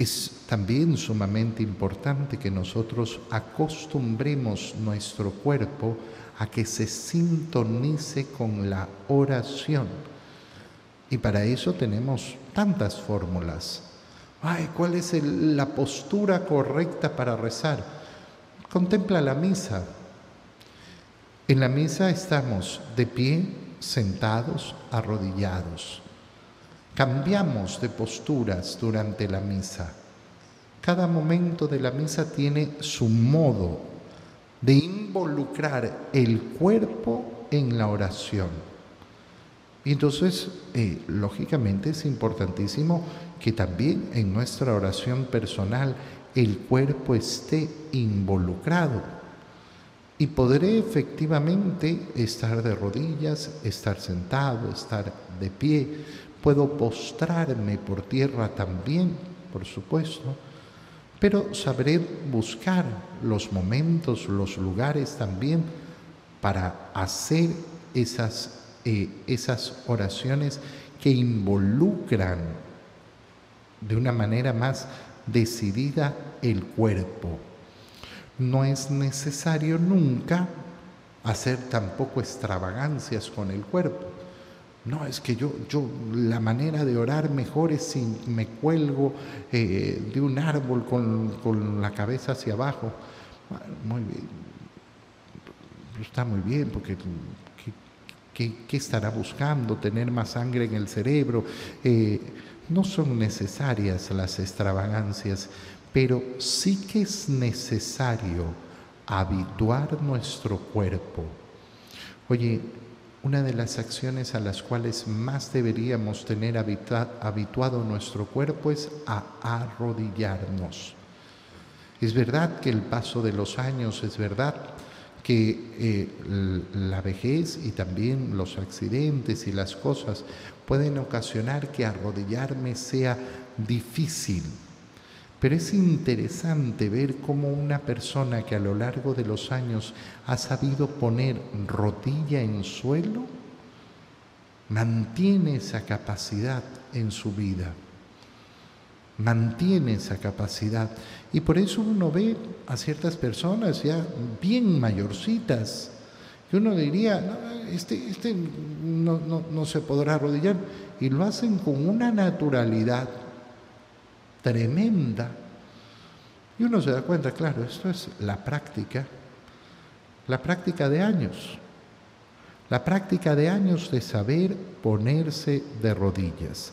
Es también sumamente importante que nosotros acostumbremos nuestro cuerpo a que se sintonice con la oración. Y para eso tenemos tantas fórmulas. Ay, ¿cuál es la postura correcta para rezar? Contempla la misa. En la misa estamos de pie, sentados, arrodillados. Cambiamos de posturas durante la misa. Cada momento de la misa tiene su modo de involucrar el cuerpo en la oración. Y entonces, eh, lógicamente, es importantísimo que también en nuestra oración personal el cuerpo esté involucrado. Y podré efectivamente estar de rodillas, estar sentado, estar de pie. Puedo postrarme por tierra también, por supuesto pero sabré buscar los momentos, los lugares también para hacer esas, eh, esas oraciones que involucran de una manera más decidida el cuerpo. No es necesario nunca hacer tampoco extravagancias con el cuerpo. No, es que yo, yo, la manera de orar mejor es si me cuelgo eh, de un árbol con, la cabeza hacia abajo. muy bien, está muy bien, porque ¿qué, estará buscando? ¿Tener más sangre en el cerebro? Eh, no son necesarias las extravagancias, pero sí que es necesario habituar nuestro cuerpo. Oye, una de las acciones a las cuales más deberíamos tener habituado nuestro cuerpo es a arrodillarnos. Es verdad que el paso de los años, es verdad que eh, la vejez y también los accidentes y las cosas pueden ocasionar que arrodillarme sea difícil. Pero es interesante ver cómo una persona que a lo largo de los años ha sabido poner rodilla en suelo, mantiene esa capacidad en su vida. Mantiene esa capacidad. Y por eso uno ve a ciertas personas ya bien mayorcitas, que uno diría, este, este no, no se podrá arrodillar, y lo hacen con una naturalidad tremenda. Y uno se da cuenta, claro, esto es la práctica, la práctica de años, la práctica de años de saber ponerse de rodillas.